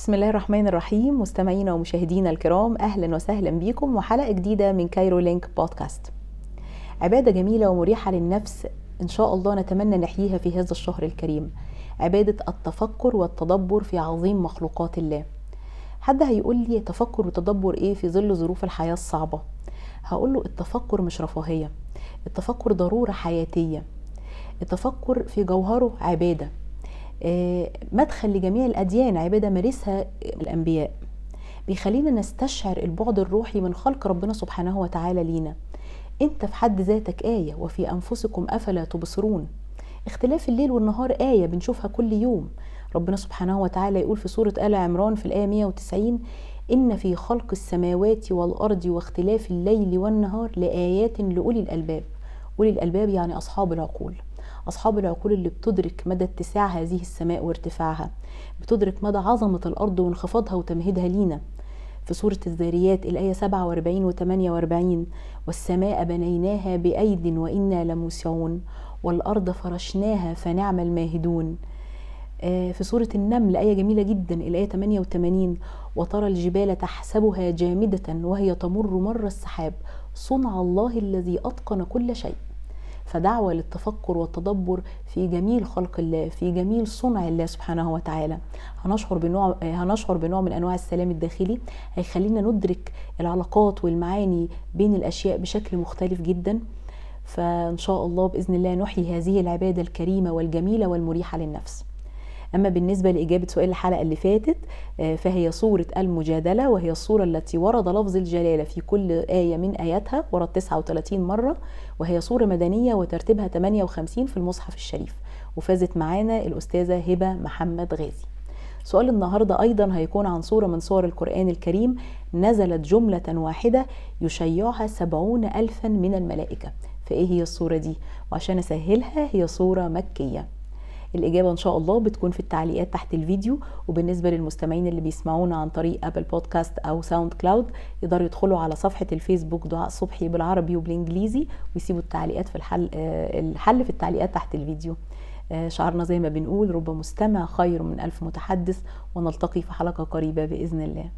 بسم الله الرحمن الرحيم مستمعينا ومشاهدينا الكرام أهلا وسهلا بكم وحلقة جديدة من كايرو لينك بودكاست. عبادة جميلة ومريحة للنفس إن شاء الله نتمنى نحييها في هذا الشهر الكريم. عبادة التفكر والتدبر في عظيم مخلوقات الله. حد هيقول لي تفكر وتدبر إيه في ظل ظروف الحياة الصعبة؟ هقول له التفكر مش رفاهية التفكر ضرورة حياتية. التفكر في جوهره عبادة. مدخل لجميع الأديان عبادة مارسها الأنبياء. بيخلينا نستشعر البعد الروحي من خلق ربنا سبحانه وتعالى لينا. أنت في حد ذاتك آية وفي أنفسكم أفلا تبصرون. اختلاف الليل والنهار آية بنشوفها كل يوم. ربنا سبحانه وتعالى يقول في سورة آل عمران في الآية 190 إن في خلق السماوات والأرض واختلاف الليل والنهار لآيات لأولي الألباب. أولي الألباب يعني أصحاب العقول. أصحاب العقول اللي بتدرك مدى اتساع هذه السماء وارتفاعها بتدرك مدى عظمة الأرض وانخفاضها وتمهيدها لينا. في سورة الذاريات الآية 47 و 48 والسماء بنيناها بأيد وإنا لموسعون والأرض فرشناها فنعم الماهدون. آه، في سورة النمل آية جميلة جدا الآية 88 وترى الجبال تحسبها جامدة وهي تمر مر السحاب صنع الله الذي أتقن كل شيء. فدعوة للتفكر والتدبر في جميل خلق الله في جميل صنع الله سبحانه وتعالى. هنشعر بنوع هنشعر بنوع من أنواع السلام الداخلي هيخلينا ندرك العلاقات والمعاني بين الأشياء بشكل مختلف جدا. فإن شاء الله بإذن الله نحيي هذه العبادة الكريمة والجميلة والمريحة للنفس. أما بالنسبة لإجابة سؤال الحلقة اللي فاتت آه، فهي صورة المجادلة وهي الصورة التي ورد لفظ الجلالة في كل آية من آياتها ورد 39 مرة وهي سورة مدنية وترتيبها 58 في المصحف الشريف. وفازت معانا الأستاذة هبة محمد غازي. سؤال النهاردة أيضا هيكون عن سورة من سور القرآن الكريم نزلت جملة واحدة يشيعها سبعون ألفا من الملائكة. فإيه هي السورة دي؟ وعشان أسهلها هي سورة مكية. الإجابة إن شاء الله بتكون في التعليقات تحت الفيديو. وبالنسبة للمستمعين اللي بيسمعونا عن طريق أبل بودكاست أو ساوند كلاود يقدروا يدخلوا على صفحة الفيسبوك دعاء صبحي بالعربي وبالإنجليزي ويسيبوا التعليقات في الحل آه، الحل في التعليقات تحت الفيديو. آه، شعرنا زي ما بنقول رب مستمع خير من ألف متحدث ونلتقي في حلقة قريبة بإذن الله.